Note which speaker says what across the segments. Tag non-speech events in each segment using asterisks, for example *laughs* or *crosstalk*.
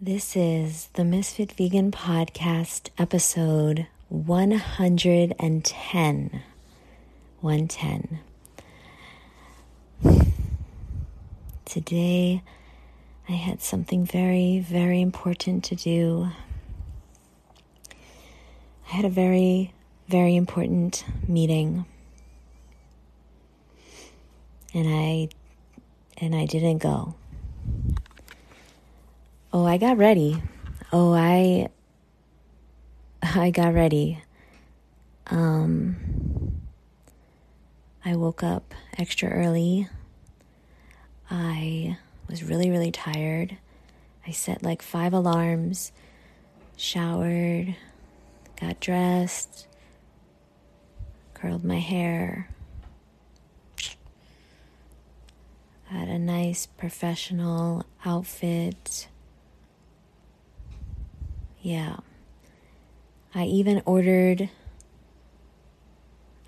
Speaker 1: This is the Misfit Vegan Podcast, episode 110. 110. Today, I had something very, very important to do. I had a very, very important meeting. And I and I didn't go. Oh, I got ready. Oh, I I got ready. Um I woke up extra early. I was really really tired. I set like 5 alarms, showered, got dressed, curled my hair. Had a nice professional outfit yeah. I even ordered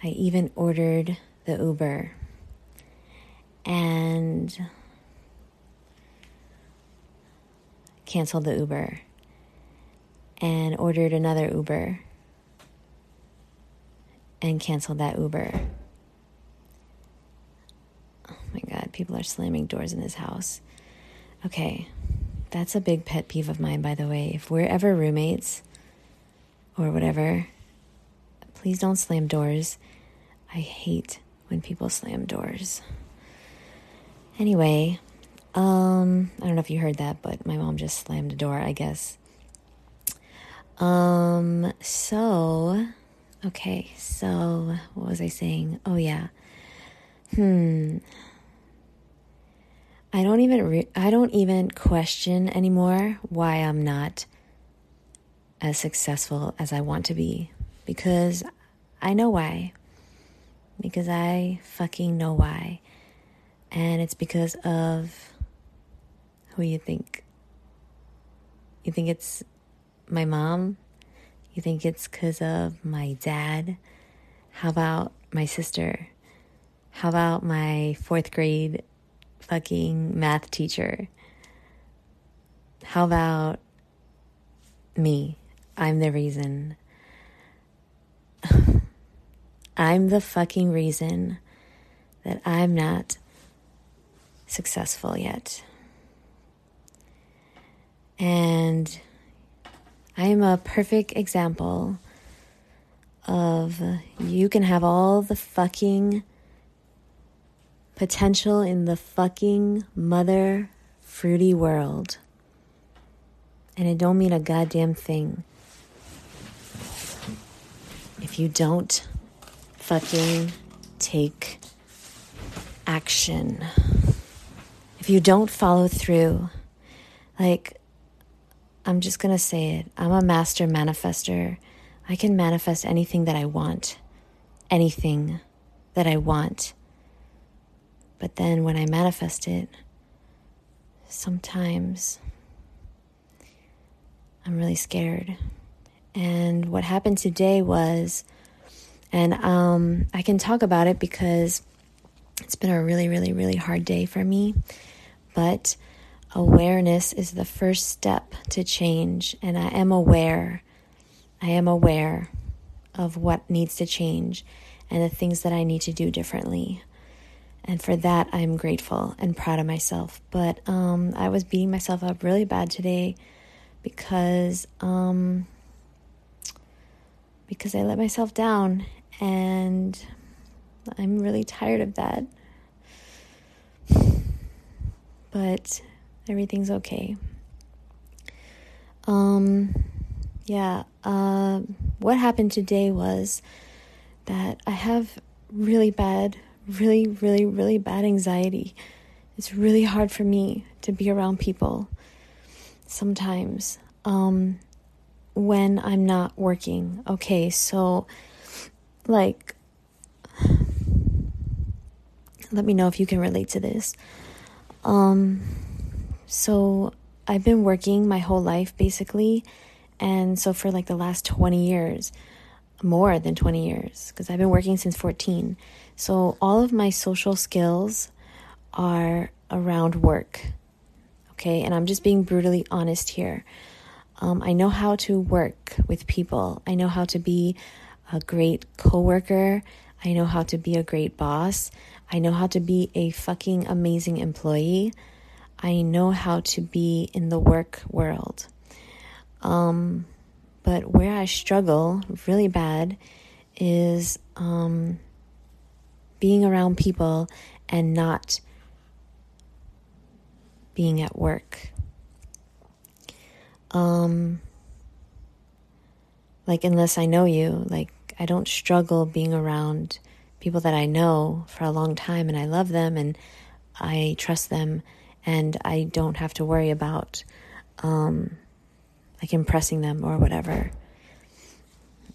Speaker 1: I even ordered the Uber. And canceled the Uber and ordered another Uber and canceled that Uber. Oh my God, people are slamming doors in this house. Okay, that's a big pet peeve of mine, by the way. If we're ever roommates or whatever, please don't slam doors. I hate when people slam doors. Anyway, um, I don't know if you heard that, but my mom just slammed a door, I guess. Um, so, okay, so what was I saying? Oh, yeah. Hmm. I don't even re- I don't even question anymore why I'm not as successful as I want to be because I know why. Because I fucking know why. And it's because of who you think. You think it's my mom? You think it's because of my dad? How about my sister? How about my fourth grade fucking math teacher. How about me? I'm the reason. *laughs* I'm the fucking reason that I'm not successful yet. And I am a perfect example of you can have all the fucking potential in the fucking mother fruity world. And it don't mean a goddamn thing. If you don't fucking take action. If you don't follow through, like, I'm just gonna say it. I'm a master manifester. I can manifest anything that I want. Anything that I want. But then when I manifest it, sometimes I'm really scared. And what happened today was, and um, I can talk about it because it's been a really, really, really hard day for me. But awareness is the first step to change. And I am aware, I am aware of what needs to change and the things that I need to do differently. And for that, I'm grateful and proud of myself. But um, I was beating myself up really bad today because um, because I let myself down, and I'm really tired of that. But everything's okay. Um, yeah. Uh, what happened today was that I have really bad really, really, really bad anxiety. It's really hard for me to be around people sometimes um, when I'm not working. Okay, so like, let me know if you can relate to this. Um, so I've been working my whole life basically, and so for like the last 20 years, more than 20 years, because I've been working since 14. So all of my social skills are around work. Okay. And I'm just being brutally honest here. Um, I know how to work with people, I know how to be a great coworker, I know how to be a great boss, I know how to be a fucking amazing employee. I know how to be in the work world. Um, but where I struggle really bad is um, being around people and not being at work. Um, like, unless I know you, like, I don't struggle being around people that I know for a long time and I love them and I trust them and I don't have to worry about um, like impressing them or whatever.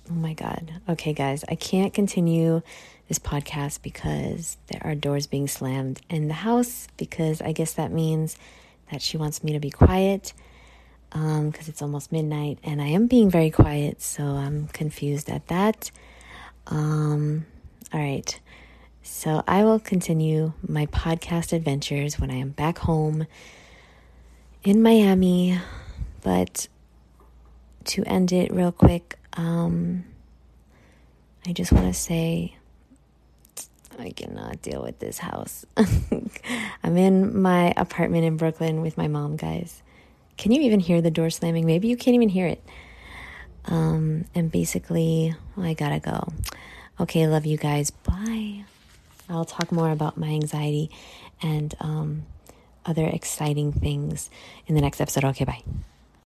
Speaker 1: Oh my God. Okay, guys, I can't continue this podcast because there are doors being slammed in the house because I guess that means that she wants me to be quiet because um, it's almost midnight and I am being very quiet, so I'm confused at that. Um, all right. So I will continue my podcast adventures when I am back home in Miami. But to end it real quick, um, I just want to say I cannot deal with this house. *laughs* I'm in my apartment in Brooklyn with my mom, guys. Can you even hear the door slamming? Maybe you can't even hear it. Um, and basically, I gotta go. Okay, love you guys. Bye. I'll talk more about my anxiety and um, other exciting things in the next episode. Okay, bye.